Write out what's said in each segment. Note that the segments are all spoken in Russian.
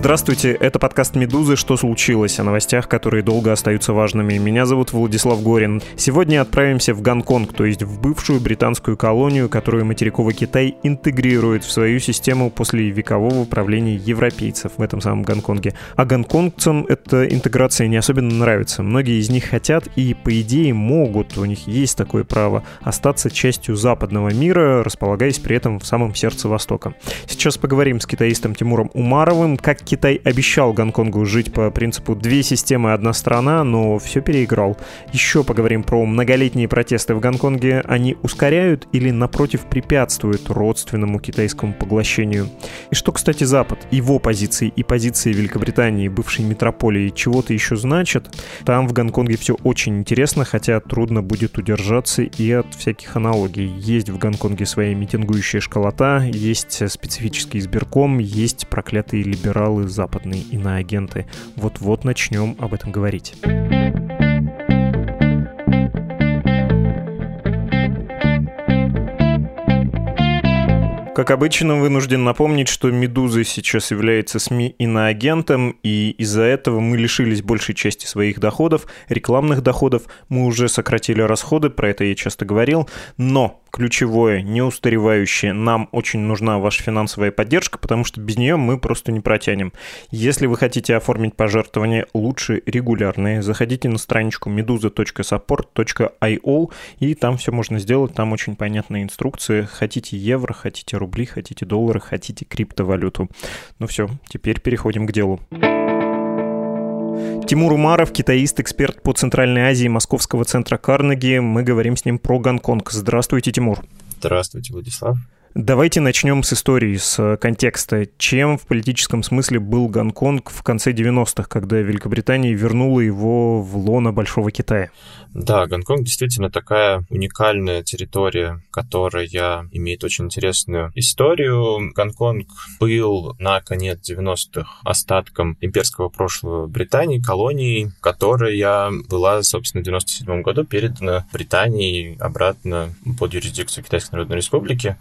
Здравствуйте, это подкаст «Медузы. Что случилось?» о новостях, которые долго остаются важными. Меня зовут Владислав Горин. Сегодня отправимся в Гонконг, то есть в бывшую британскую колонию, которую материковый Китай интегрирует в свою систему после векового правления европейцев в этом самом Гонконге. А гонконгцам эта интеграция не особенно нравится. Многие из них хотят и, по идее, могут, у них есть такое право, остаться частью западного мира, располагаясь при этом в самом сердце Востока. Сейчас поговорим с китаистом Тимуром Умаровым, как Китай обещал Гонконгу жить по принципу «две системы, одна страна», но все переиграл. Еще поговорим про многолетние протесты в Гонконге. Они ускоряют или, напротив, препятствуют родственному китайскому поглощению? И что, кстати, Запад, его позиции и позиции Великобритании, бывшей метрополии, чего-то еще значат? Там в Гонконге все очень интересно, хотя трудно будет удержаться и от всяких аналогий. Есть в Гонконге своя митингующая школота, есть специфический избирком, есть проклятые либералы каналы западные иноагенты. Вот-вот начнем об этом говорить. Как обычно, вынужден напомнить, что «Медуза» сейчас является СМИ иноагентом, и из-за этого мы лишились большей части своих доходов, рекламных доходов, мы уже сократили расходы, про это я часто говорил, но ключевое, неустаревающее. Нам очень нужна ваша финансовая поддержка, потому что без нее мы просто не протянем. Если вы хотите оформить пожертвования лучше регулярные, заходите на страничку meduza.support.io и там все можно сделать, там очень понятная инструкция. Хотите евро, хотите рубли, хотите доллары, хотите криптовалюту. Ну все, теперь переходим к делу. Тимур Умаров, китаист, эксперт по Центральной Азии Московского центра Карнеги. Мы говорим с ним про Гонконг. Здравствуйте, Тимур. Здравствуйте, Владислав. Давайте начнем с истории, с контекста. Чем в политическом смысле был Гонконг в конце 90-х, когда Великобритания вернула его в лоно Большого Китая? Да, Гонконг действительно такая уникальная территория, которая имеет очень интересную историю. Гонконг был на конец 90-х остатком имперского прошлого Британии, колонией, которая была, собственно, в 97 году передана Британии обратно под юрисдикцию Китайской Народной Республики.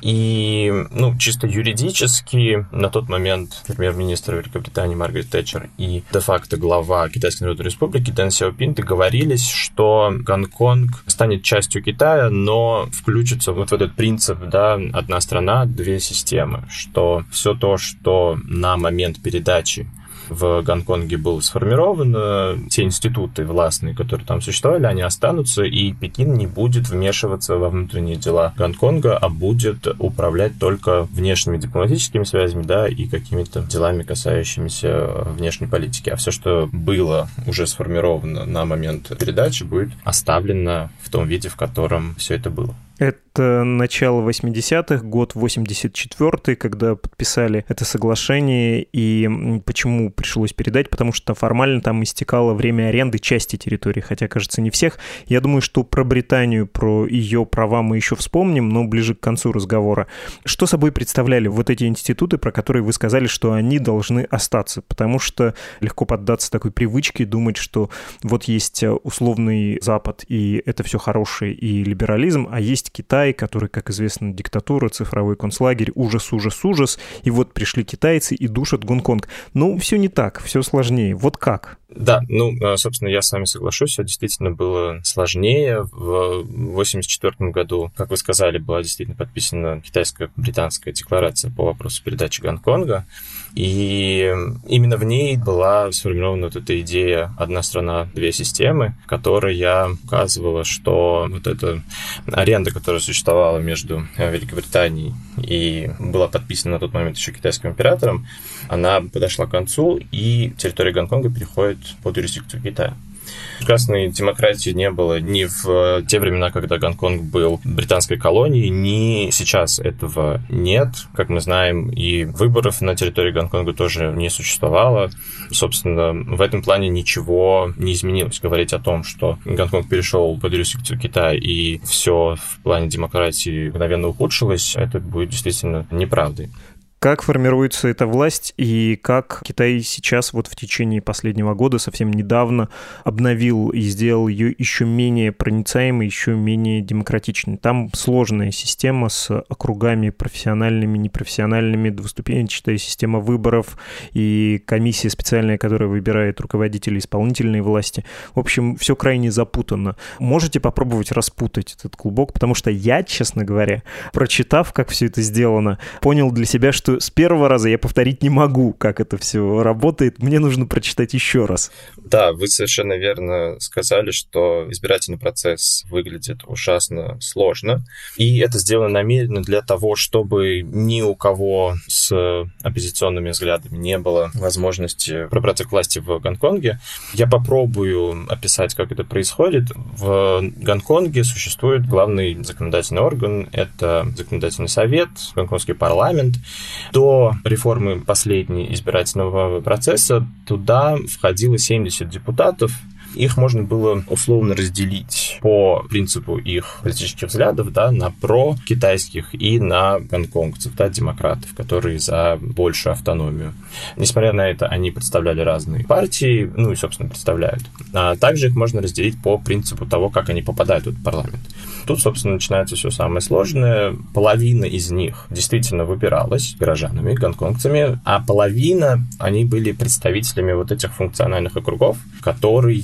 И, ну, чисто юридически на тот момент премьер-министр Великобритании Маргарет Тэтчер и де-факто глава Китайской Народной Республики Дэн Сяопин договорились, что Гонконг станет частью Китая, но включится вот в этот принцип, да, одна страна, две системы, что все то, что на момент передачи в Гонконге был сформирован, э, те институты властные, которые там существовали, они останутся, и Пекин не будет вмешиваться во внутренние дела Гонконга, а будет управлять только внешними дипломатическими связями, да, и какими-то делами, касающимися внешней политики. А все, что было уже сформировано на момент передачи, будет оставлено в том виде, в котором все это было. Это начало 80-х, год 84-й, когда подписали это соглашение. И почему пришлось передать? Потому что формально там истекало время аренды части территории, хотя, кажется, не всех. Я думаю, что про Британию, про ее права мы еще вспомним, но ближе к концу разговора. Что собой представляли вот эти институты, про которые вы сказали, что они должны остаться? Потому что легко поддаться такой привычке, думать, что вот есть условный Запад, и это все хорошее, и либерализм, а есть Китай, Китай, который, как известно, диктатура, цифровой концлагерь, ужас, ужас, ужас. И вот пришли китайцы и душат Гонконг. Ну, все не так, все сложнее. Вот как? Да, ну, э, собственно, я с вами соглашусь, все действительно было сложнее. В 1984 году, как вы сказали, была действительно подписана китайско-британская декларация по вопросу передачи Гонконга. И именно в ней была сформирована вот эта идея «одна страна, две системы», которая указывала, что вот эта аренда, которая существовала между Великобританией и была подписана на тот момент еще китайским императором, она подошла к концу, и территория Гонконга переходит под юрисдикцию Китая. Прекрасной демократии не было ни в те времена, когда Гонконг был британской колонией, ни сейчас этого нет. Как мы знаем, и выборов на территории Гонконга тоже не существовало. Собственно, в этом плане ничего не изменилось. Говорить о том, что Гонконг перешел под юрисдикцию Китая и все в плане демократии мгновенно ухудшилось, это будет действительно неправдой. Как формируется эта власть и как Китай сейчас вот в течение последнего года совсем недавно обновил и сделал ее еще менее проницаемой, еще менее демократичной. Там сложная система с округами профессиональными, непрофессиональными, двуступенчатая система выборов и комиссия специальная, которая выбирает руководителей исполнительной власти. В общем, все крайне запутанно. Можете попробовать распутать этот клубок, потому что я, честно говоря, прочитав, как все это сделано, понял для себя, что с первого раза я повторить не могу, как это все работает. Мне нужно прочитать еще раз. Да, вы совершенно верно сказали, что избирательный процесс выглядит ужасно сложно. И это сделано намеренно для того, чтобы ни у кого с оппозиционными взглядами не было возможности пробраться к власти в Гонконге. Я попробую описать, как это происходит. В Гонконге существует главный законодательный орган, это законодательный совет, гонконгский парламент. До реформы последней избирательного процесса туда входило 70 депутатов, их можно было условно разделить по принципу их политических взглядов да, на про-китайских и на гонконгцев, да, демократов, которые за большую автономию. Несмотря на это, они представляли разные партии, ну и, собственно, представляют. А также их можно разделить по принципу того, как они попадают в этот парламент. Тут, собственно, начинается все самое сложное. Половина из них действительно выбиралась горожанами, гонконгцами, а половина, они были представителями вот этих функциональных округов, которые,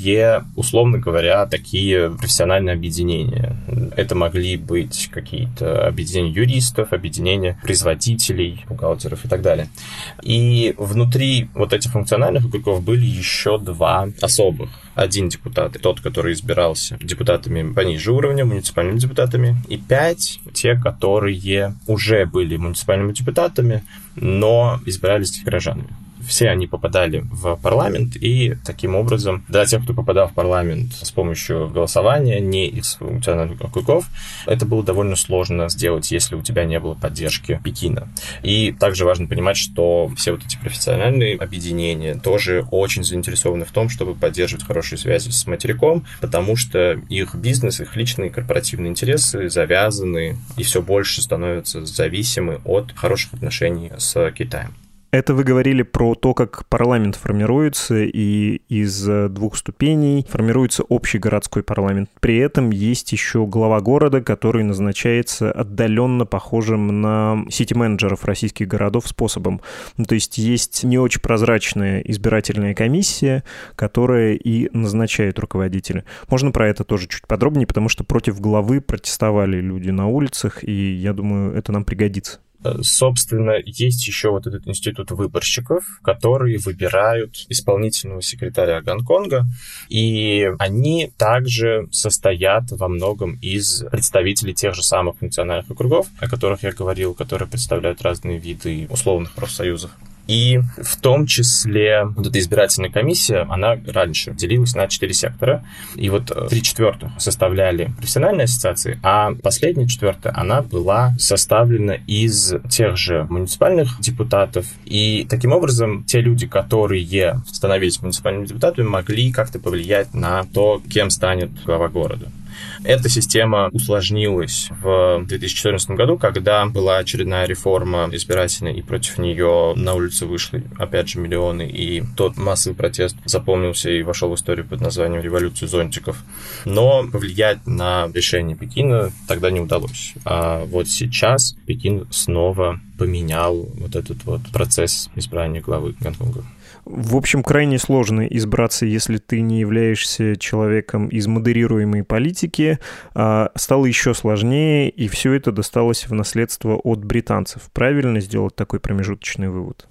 условно говоря, такие профессиональные объединения. Это могли быть какие-то объединения юристов, объединения производителей, бухгалтеров и так далее. И внутри вот этих функциональных округов были еще два особых один депутат, тот, который избирался депутатами пониже уровня, муниципальными депутатами, и пять те, которые уже были муниципальными депутатами, но избирались горожанами все они попадали в парламент, и таким образом для тех, кто попадал в парламент с помощью голосования, не из функциональных округов, это было довольно сложно сделать, если у тебя не было поддержки Пекина. И также важно понимать, что все вот эти профессиональные объединения тоже очень заинтересованы в том, чтобы поддерживать хорошие связи с материком, потому что их бизнес, их личные корпоративные интересы завязаны и все больше становятся зависимы от хороших отношений с Китаем. Это вы говорили про то, как парламент формируется, и из э, двух ступеней формируется общий городской парламент. При этом есть еще глава города, который назначается отдаленно похожим на сити-менеджеров российских городов способом. Ну, то есть есть не очень прозрачная избирательная комиссия, которая и назначает руководителя. Можно про это тоже чуть подробнее, потому что против главы протестовали люди на улицах, и я думаю, это нам пригодится. Собственно, есть еще вот этот институт выборщиков, которые выбирают исполнительного секретаря Гонконга, и они также состоят во многом из представителей тех же самых функциональных округов, о которых я говорил, которые представляют разные виды условных профсоюзов. И в том числе вот эта избирательная комиссия, она раньше делилась на четыре сектора. И вот э, три четвертых составляли профессиональные ассоциации, а последняя четвертая, она была составлена из тех же муниципальных депутатов. И таким образом те люди, которые становились муниципальными депутатами, могли как-то повлиять на то, кем станет глава города. Эта система усложнилась в 2014 году, когда была очередная реформа избирательная, и против нее на улице вышли, опять же, миллионы, и тот массовый протест запомнился и вошел в историю под названием «Революция зонтиков». Но повлиять на решение Пекина тогда не удалось. А вот сейчас Пекин снова поменял вот этот вот процесс избрания главы Гонконга. В общем, крайне сложно избраться, если ты не являешься человеком из модерируемой политики. А стало еще сложнее, и все это досталось в наследство от британцев. Правильно сделать такой промежуточный вывод?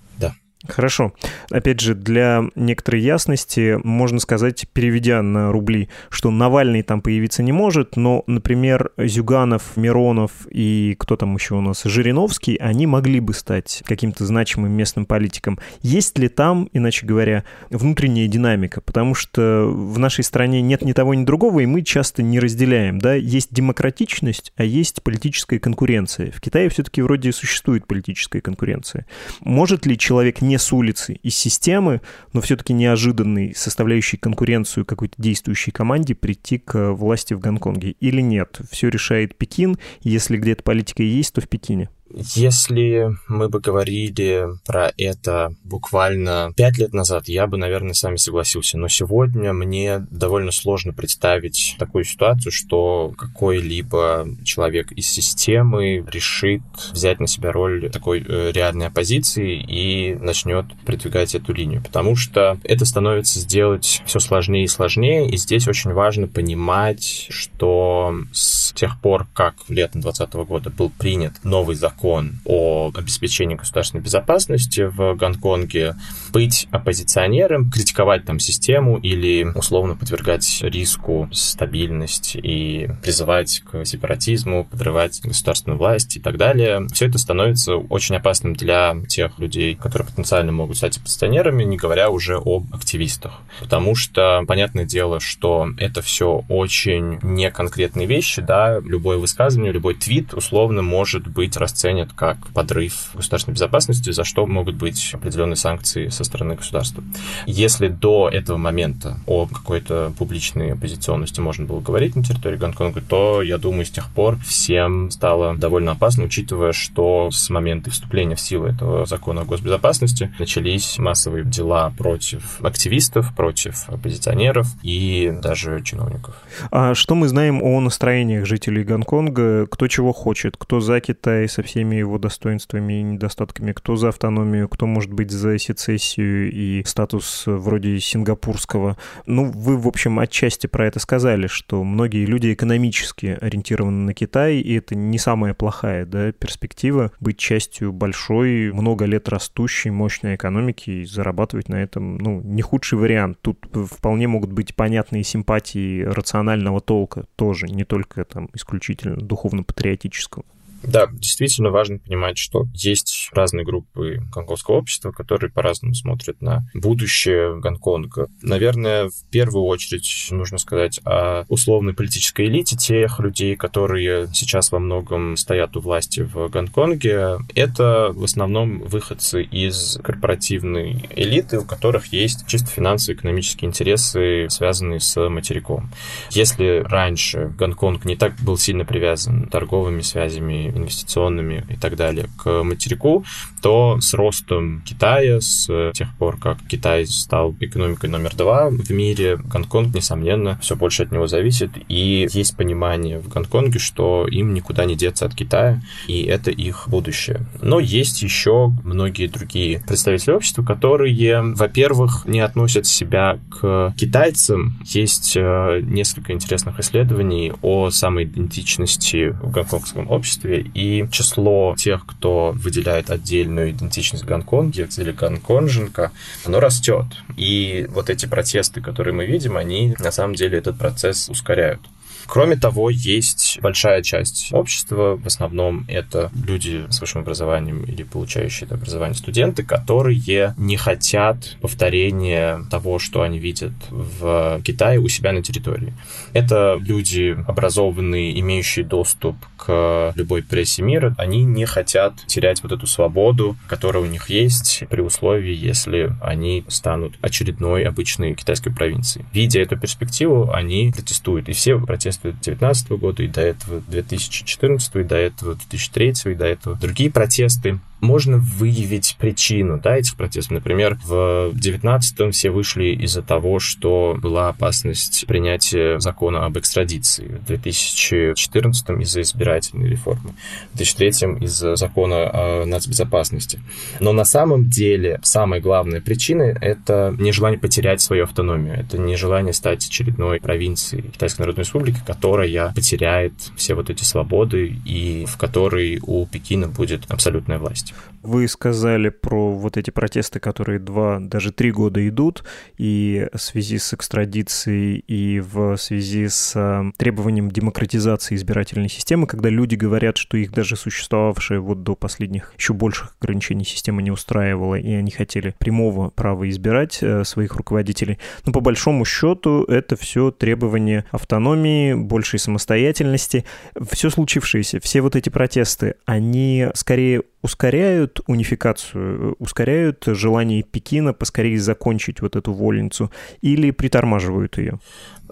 Хорошо. Опять же, для некоторой ясности можно сказать, переведя на рубли, что Навальный там появиться не может, но, например, Зюганов, Миронов и кто там еще у нас, Жириновский, они могли бы стать каким-то значимым местным политиком. Есть ли там, иначе говоря, внутренняя динамика? Потому что в нашей стране нет ни того, ни другого, и мы часто не разделяем. Да? Есть демократичность, а есть политическая конкуренция. В Китае все-таки вроде существует политическая конкуренция. Может ли человек не с улицы, из системы, но все-таки неожиданный, составляющий конкуренцию какой-то действующей команде, прийти к власти в Гонконге или нет? Все решает Пекин, если где-то политика есть, то в Пекине. Если мы бы говорили про это буквально пять лет назад, я бы, наверное, с вами согласился. Но сегодня мне довольно сложно представить такую ситуацию, что какой-либо человек из системы решит взять на себя роль такой э, реальной оппозиции и начнет продвигать эту линию. Потому что это становится сделать все сложнее и сложнее. И здесь очень важно понимать, что с тех пор, как летом 2020 года был принят новый закон, закон о обеспечении государственной безопасности в Гонконге, быть оппозиционером, критиковать там систему или условно подвергать риску стабильность и призывать к сепаратизму, подрывать государственную власть и так далее. Все это становится очень опасным для тех людей, которые потенциально могут стать оппозиционерами, не говоря уже об активистах. Потому что, понятное дело, что это все очень неконкретные вещи, да, любое высказывание, любой твит условно может быть расценен расценят как подрыв государственной безопасности, за что могут быть определенные санкции со стороны государства. Если до этого момента о какой-то публичной оппозиционности можно было говорить на территории Гонконга, то, я думаю, с тех пор всем стало довольно опасно, учитывая, что с момента вступления в силу этого закона о госбезопасности начались массовые дела против активистов, против оппозиционеров и даже чиновников. А что мы знаем о настроениях жителей Гонконга? Кто чего хочет? Кто за Китай со всеми всеми его достоинствами и недостатками, кто за автономию, кто может быть за сецессию и статус вроде сингапурского. Ну, вы, в общем, отчасти про это сказали, что многие люди экономически ориентированы на Китай, и это не самая плохая да, перспектива быть частью большой, много лет растущей, мощной экономики и зарабатывать на этом, ну, не худший вариант. Тут вполне могут быть понятные симпатии рационального толка тоже, не только там исключительно духовно-патриотического. Да, действительно важно понимать, что есть разные группы гонконгского общества, которые по-разному смотрят на будущее Гонконга. Наверное, в первую очередь нужно сказать о условной политической элите тех людей, которые сейчас во многом стоят у власти в Гонконге. Это в основном выходцы из корпоративной элиты, у которых есть чисто финансовые экономические интересы, связанные с материком. Если раньше Гонконг не так был сильно привязан торговыми связями инвестиционными и так далее к материку, то с ростом Китая, с тех пор, как Китай стал экономикой номер два в мире, Гонконг, несомненно, все больше от него зависит, и есть понимание в Гонконге, что им никуда не деться от Китая, и это их будущее. Но есть еще многие другие представители общества, которые, во-первых, не относят себя к китайцам. Есть э, несколько интересных исследований о самоидентичности в гонконгском обществе, и число тех, кто выделяет отдельную идентичность Гонконге или гонконженка, оно растет. И вот эти протесты, которые мы видим, они на самом деле этот процесс ускоряют. Кроме того, есть большая часть общества, в основном это люди с высшим образованием или получающие это образование студенты, которые не хотят повторения того, что они видят в Китае у себя на территории. Это люди образованные, имеющие доступ к любой прессе мира. Они не хотят терять вот эту свободу, которая у них есть при условии, если они станут очередной обычной китайской провинцией. Видя эту перспективу, они протестуют. И все протесты 2019 года, и до этого 2014, и до этого 2003, и до этого другие протесты можно выявить причину да, этих протестов. Например, в 19-м все вышли из-за того, что была опасность принятия закона об экстрадиции. В 2014-м из-за избирательной реформы. В 2003-м из-за закона о нацбезопасности. Но на самом деле самая главная причина — это нежелание потерять свою автономию. Это нежелание стать очередной провинцией Китайской Народной Республики, которая потеряет все вот эти свободы и в которой у Пекина будет абсолютная власть. Безопасности. Вы сказали про вот эти протесты, которые два, даже три года идут, и в связи с экстрадицией, и в связи с э, требованием демократизации избирательной системы, когда люди говорят, что их даже существовавшая вот до последних еще больших ограничений система не устраивала, и они хотели прямого права избирать э, своих руководителей. Но по большому счету это все требование автономии, большей самостоятельности. Все случившееся, все вот эти протесты, они скорее ускоряют унификацию, ускоряют желание Пекина поскорее закончить вот эту вольницу или притормаживают ее?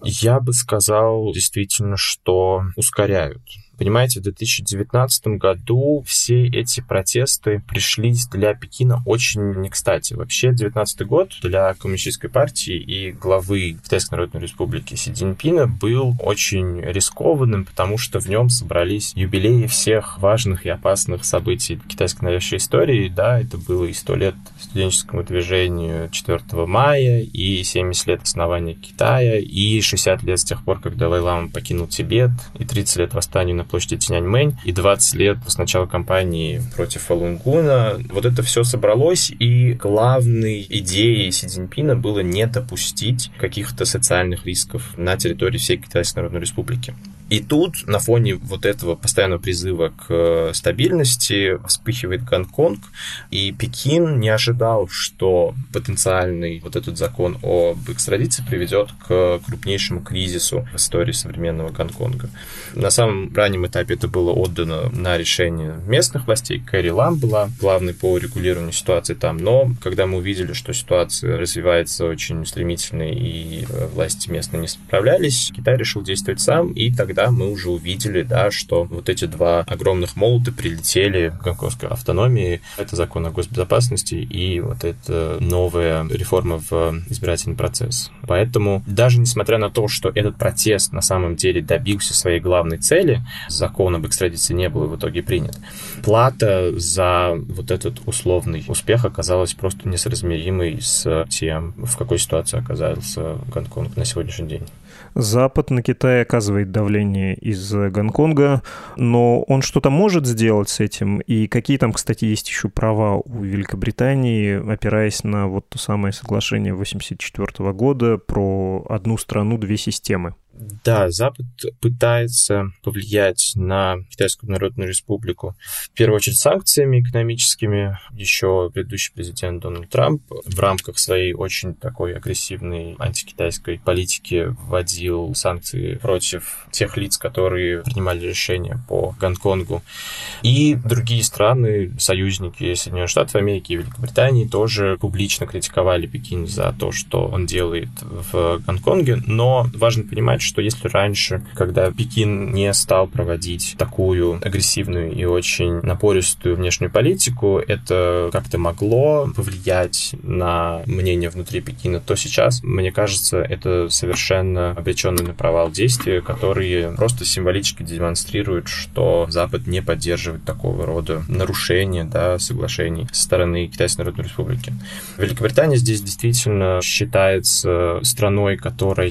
Я бы сказал действительно, что ускоряют. Понимаете, в 2019 году все эти протесты пришлись для Пекина очень не кстати. Вообще, 2019 год для Коммунистической партии и главы Китайской Народной Республики Си Цзиньпина был очень рискованным, потому что в нем собрались юбилеи всех важных и опасных событий китайской новейшей истории. Да, это было и 100 лет студенческому движению 4 мая, и 70 лет основания Китая, и 60 лет с тех пор, как Далай-Лама покинул Тибет, и 30 лет восстанию на площади Тяньаньмэнь и 20 лет с начала кампании против Фалунгуна. Вот это все собралось, и главной идеей Си Цзиньпина было не допустить каких-то социальных рисков на территории всей Китайской Народной Республики. И тут на фоне вот этого постоянного призыва к э, стабильности вспыхивает Гонконг, и Пекин не ожидал, что потенциальный вот этот закон об экстрадиции приведет к крупнейшему кризису в истории современного Гонконга. На самом раннем этапе это было отдано на решение местных властей. Кэрри Лам была главной по регулированию ситуации там, но когда мы увидели, что ситуация развивается очень стремительно и э, власти местные не справлялись, Китай решил действовать сам, и тогда мы уже увидели, да, что вот эти два огромных молота прилетели к гонконгской автономии. Это закон о госбезопасности и вот эта новая реформа в избирательный процесс. Поэтому даже несмотря на то, что этот протест на самом деле добился своей главной цели, закон об экстрадиции не был в итоге принят, плата за вот этот условный успех оказалась просто несоразмеримой с тем, в какой ситуации оказался Гонконг на сегодняшний день. Запад на Китай оказывает давление из Гонконга, но он что-то может сделать с этим? И какие там, кстати, есть еще права у Великобритании, опираясь на вот то самое соглашение 1984 года про одну страну, две системы? Да, Запад пытается повлиять на Китайскую Народную Республику в первую очередь санкциями экономическими. Еще предыдущий президент Дональд Трамп в рамках своей очень такой агрессивной антикитайской политики вводил санкции против тех лиц, которые принимали решения по Гонконгу. И другие страны, союзники Соединенных Штатов Америки и Великобритании тоже публично критиковали Пекин за то, что он делает в Гонконге. Но важно понимать, что если раньше, когда Пекин не стал проводить такую агрессивную и очень напористую внешнюю политику, это как-то могло повлиять на мнение внутри Пекина, то сейчас, мне кажется, это совершенно обреченный на провал действия, которые просто символически демонстрируют, что Запад не поддерживает такого рода нарушения да, соглашений со стороны Китайской Народной Республики. Великобритания здесь действительно считается страной, которая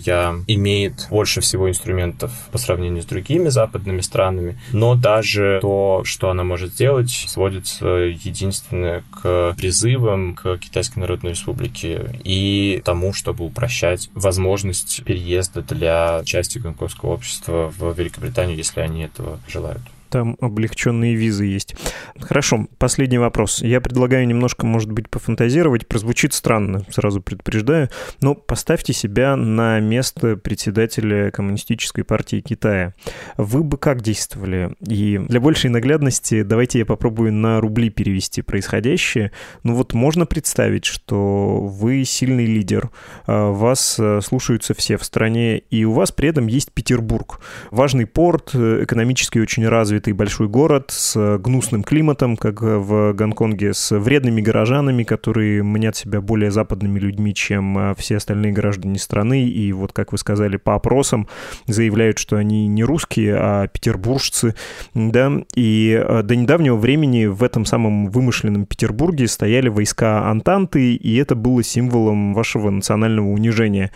имеет больше больше всего инструментов по сравнению с другими западными странами, но даже то, что она может сделать, сводится единственное к призывам к Китайской Народной Республике и тому, чтобы упрощать возможность переезда для части гонконгского общества в Великобританию, если они этого желают там облегченные визы есть. Хорошо, последний вопрос. Я предлагаю немножко, может быть, пофантазировать. Прозвучит странно, сразу предупреждаю. Но поставьте себя на место председателя Коммунистической партии Китая. Вы бы как действовали? И для большей наглядности давайте я попробую на рубли перевести происходящее. Ну вот можно представить, что вы сильный лидер, а, вас э, слушаются все в стране, и у вас при этом есть Петербург. Важный порт, э, экономически очень развитый развитый большой город с гнусным климатом, как в Гонконге, с вредными горожанами, которые мнят себя более западными людьми, чем а, все остальные граждане страны. И вот, как вы сказали, по опросам заявляют, что они не русские, а петербуржцы. Да? И до недавнего времени в этом самом вымышленном Петербурге стояли войска Антанты, и это было символом вашего национального унижения.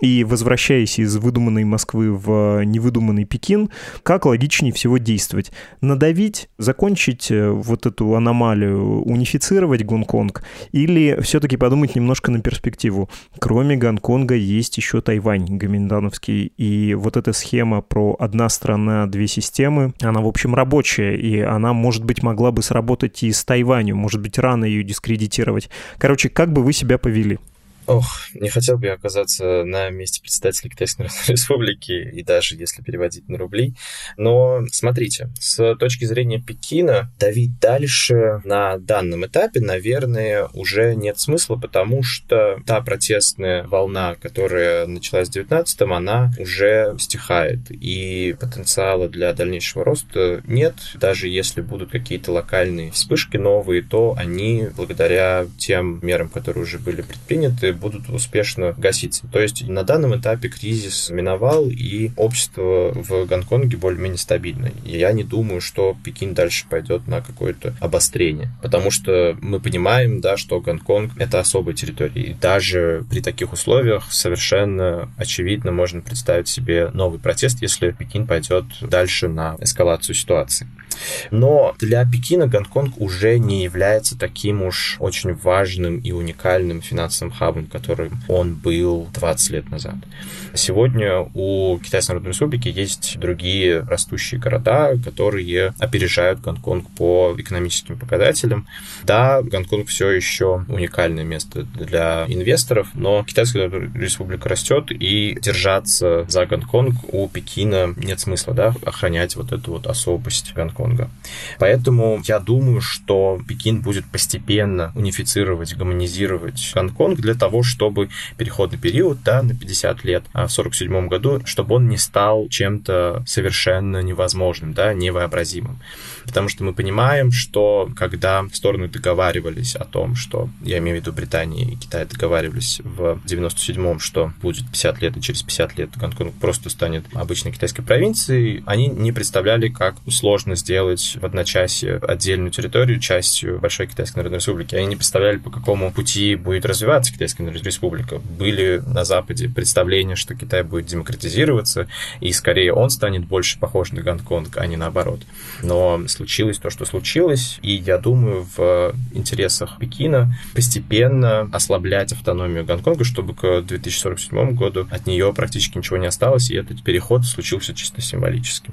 И возвращаясь из выдуманной Москвы в невыдуманный Пекин, как логичнее всего действовать? Надавить, закончить э, вот эту аномалию, унифицировать Гонконг или все-таки подумать немножко на перспективу? Кроме Гонконга есть еще Тайвань гоминдановский, и вот эта схема про одна страна, две системы, она, в общем, рабочая, и она, может быть, могла бы сработать и с Тайванем, может быть, рано ее дискредитировать. Короче, как бы вы себя повели? Ох, не хотел бы я оказаться на месте представителя Китайской Народной Республики, и даже если переводить на рубли. Но смотрите, с точки зрения Пекина, давить дальше на данном этапе, наверное, уже нет смысла, потому что та протестная волна, которая началась в 19-м, она уже стихает, и потенциала для дальнейшего роста нет. Даже если будут какие-то локальные вспышки новые, то они, благодаря тем мерам, которые уже были предприняты, будут успешно гаситься. То есть на данном этапе кризис миновал, и общество в Гонконге более-менее стабильно. Я не думаю, что Пекин дальше пойдет на какое-то обострение. Потому что мы понимаем, да, что Гонконг — это особая территория. И даже при таких условиях совершенно очевидно можно представить себе новый протест, если Пекин пойдет дальше на эскалацию ситуации. Но для Пекина Гонконг уже не является таким уж очень важным и уникальным финансовым хабом, которым он был 20 лет назад. Сегодня у Китайской Народной Республики есть другие растущие города, которые опережают Гонконг по экономическим показателям. Да, Гонконг все еще уникальное место для инвесторов, но Китайская Республика растет, и держаться за Гонконг у Пекина нет смысла, да, охранять вот эту вот особость Гонконга. Поэтому я думаю, что Пекин будет постепенно унифицировать, гомонизировать Гонконг для того, чтобы переходный период, да, на 50 лет, а в 47 году, чтобы он не стал чем-то совершенно невозможным, да, невообразимым. Потому что мы понимаем, что когда стороны договаривались о том, что, я имею в виду Британия и Китай договаривались в 97-м, что будет 50 лет, и через 50 лет Гонконг просто станет обычной китайской провинцией, они не представляли, как сложно сделать в одночасье отдельную территорию частью Большой Китайской Народной Республики. Они не представляли, по какому пути будет развиваться Китайская Народная Республика. Были на Западе представления, что Китай будет демократизироваться, и скорее он станет больше похож на Гонконг, а не наоборот. Но случилось то, что случилось, и я думаю, в интересах Пекина постепенно ослаблять автономию Гонконга, чтобы к 2047 году от нее практически ничего не осталось, и этот переход случился чисто символически.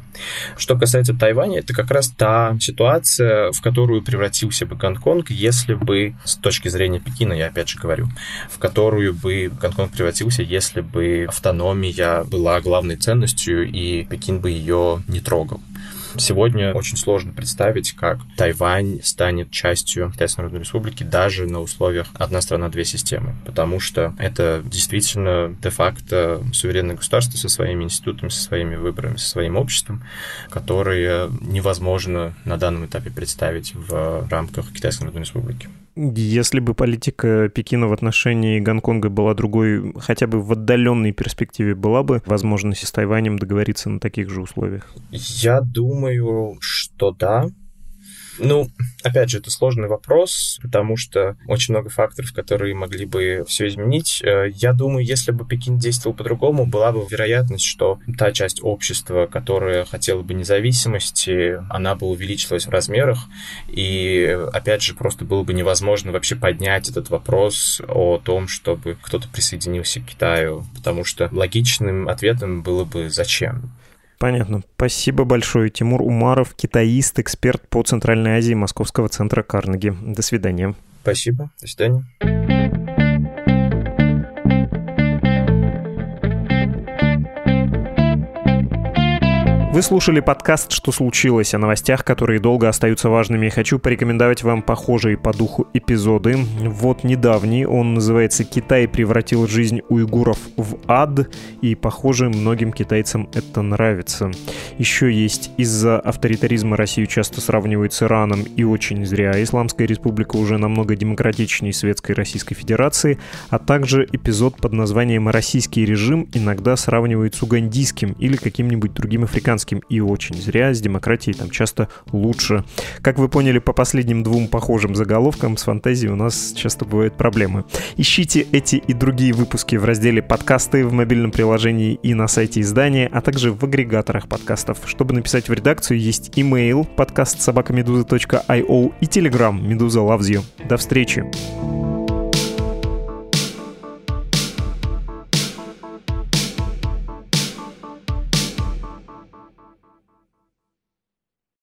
Что касается Тайваня, это как раз та ситуация, в которую превратился бы Гонконг, если бы, с точки зрения Пекина, я опять же говорю, в которую бы Гонконг превратился, если бы автономия была главной ценностью, и Пекин бы ее не трогал. Сегодня очень сложно представить, как Тайвань станет частью Китайской Народной Республики даже на условиях «одна страна, две системы», потому что это действительно де-факто суверенное государство со своими институтами, со своими выборами, со своим обществом, которые невозможно на данном этапе представить в рамках Китайской Народной Республики. Если бы политика Пекина в отношении Гонконга была другой, хотя бы в отдаленной перспективе была бы возможность с Тайванем договориться на таких же условиях? Я думаю, что да. Ну, опять же, это сложный вопрос, потому что очень много факторов, которые могли бы все изменить. Э, я думаю, если бы Пекин действовал по-другому, была бы вероятность, что та часть общества, которая хотела бы независимости, она бы увеличилась в размерах, и, опять же, просто было бы невозможно вообще поднять этот вопрос о том, чтобы кто-то присоединился к Китаю, потому что логичным ответом было бы «зачем?». Понятно. Спасибо большое. Тимур Умаров, китаист, эксперт по Центральной Азии Московского центра Карнеги. До свидания. Спасибо. До свидания. Вы слушали подкаст «Что случилось?» о новостях, которые долго остаются важными. Хочу порекомендовать вам похожие по духу эпизоды. Вот недавний, он называется «Китай превратил жизнь уйгуров в ад», и, похоже, многим китайцам это нравится. Еще есть «Из-за авторитаризма Россию часто сравнивают с Ираном, и очень зря. Исламская республика уже намного демократичнее Светской Российской Федерации», а также эпизод под названием «Российский режим иногда сравнивают с угандийским или каким-нибудь другим африканским американским, и очень зря. С демократией там часто лучше. Как вы поняли по последним двум похожим заголовкам, с фантазией у нас часто бывают проблемы. Ищите эти и другие выпуски в разделе «Подкасты» в мобильном приложении и на сайте издания, а также в агрегаторах подкастов. Чтобы написать в редакцию, есть email подкаст собакамедуза.io и telegram Медуза loves you. До встречи!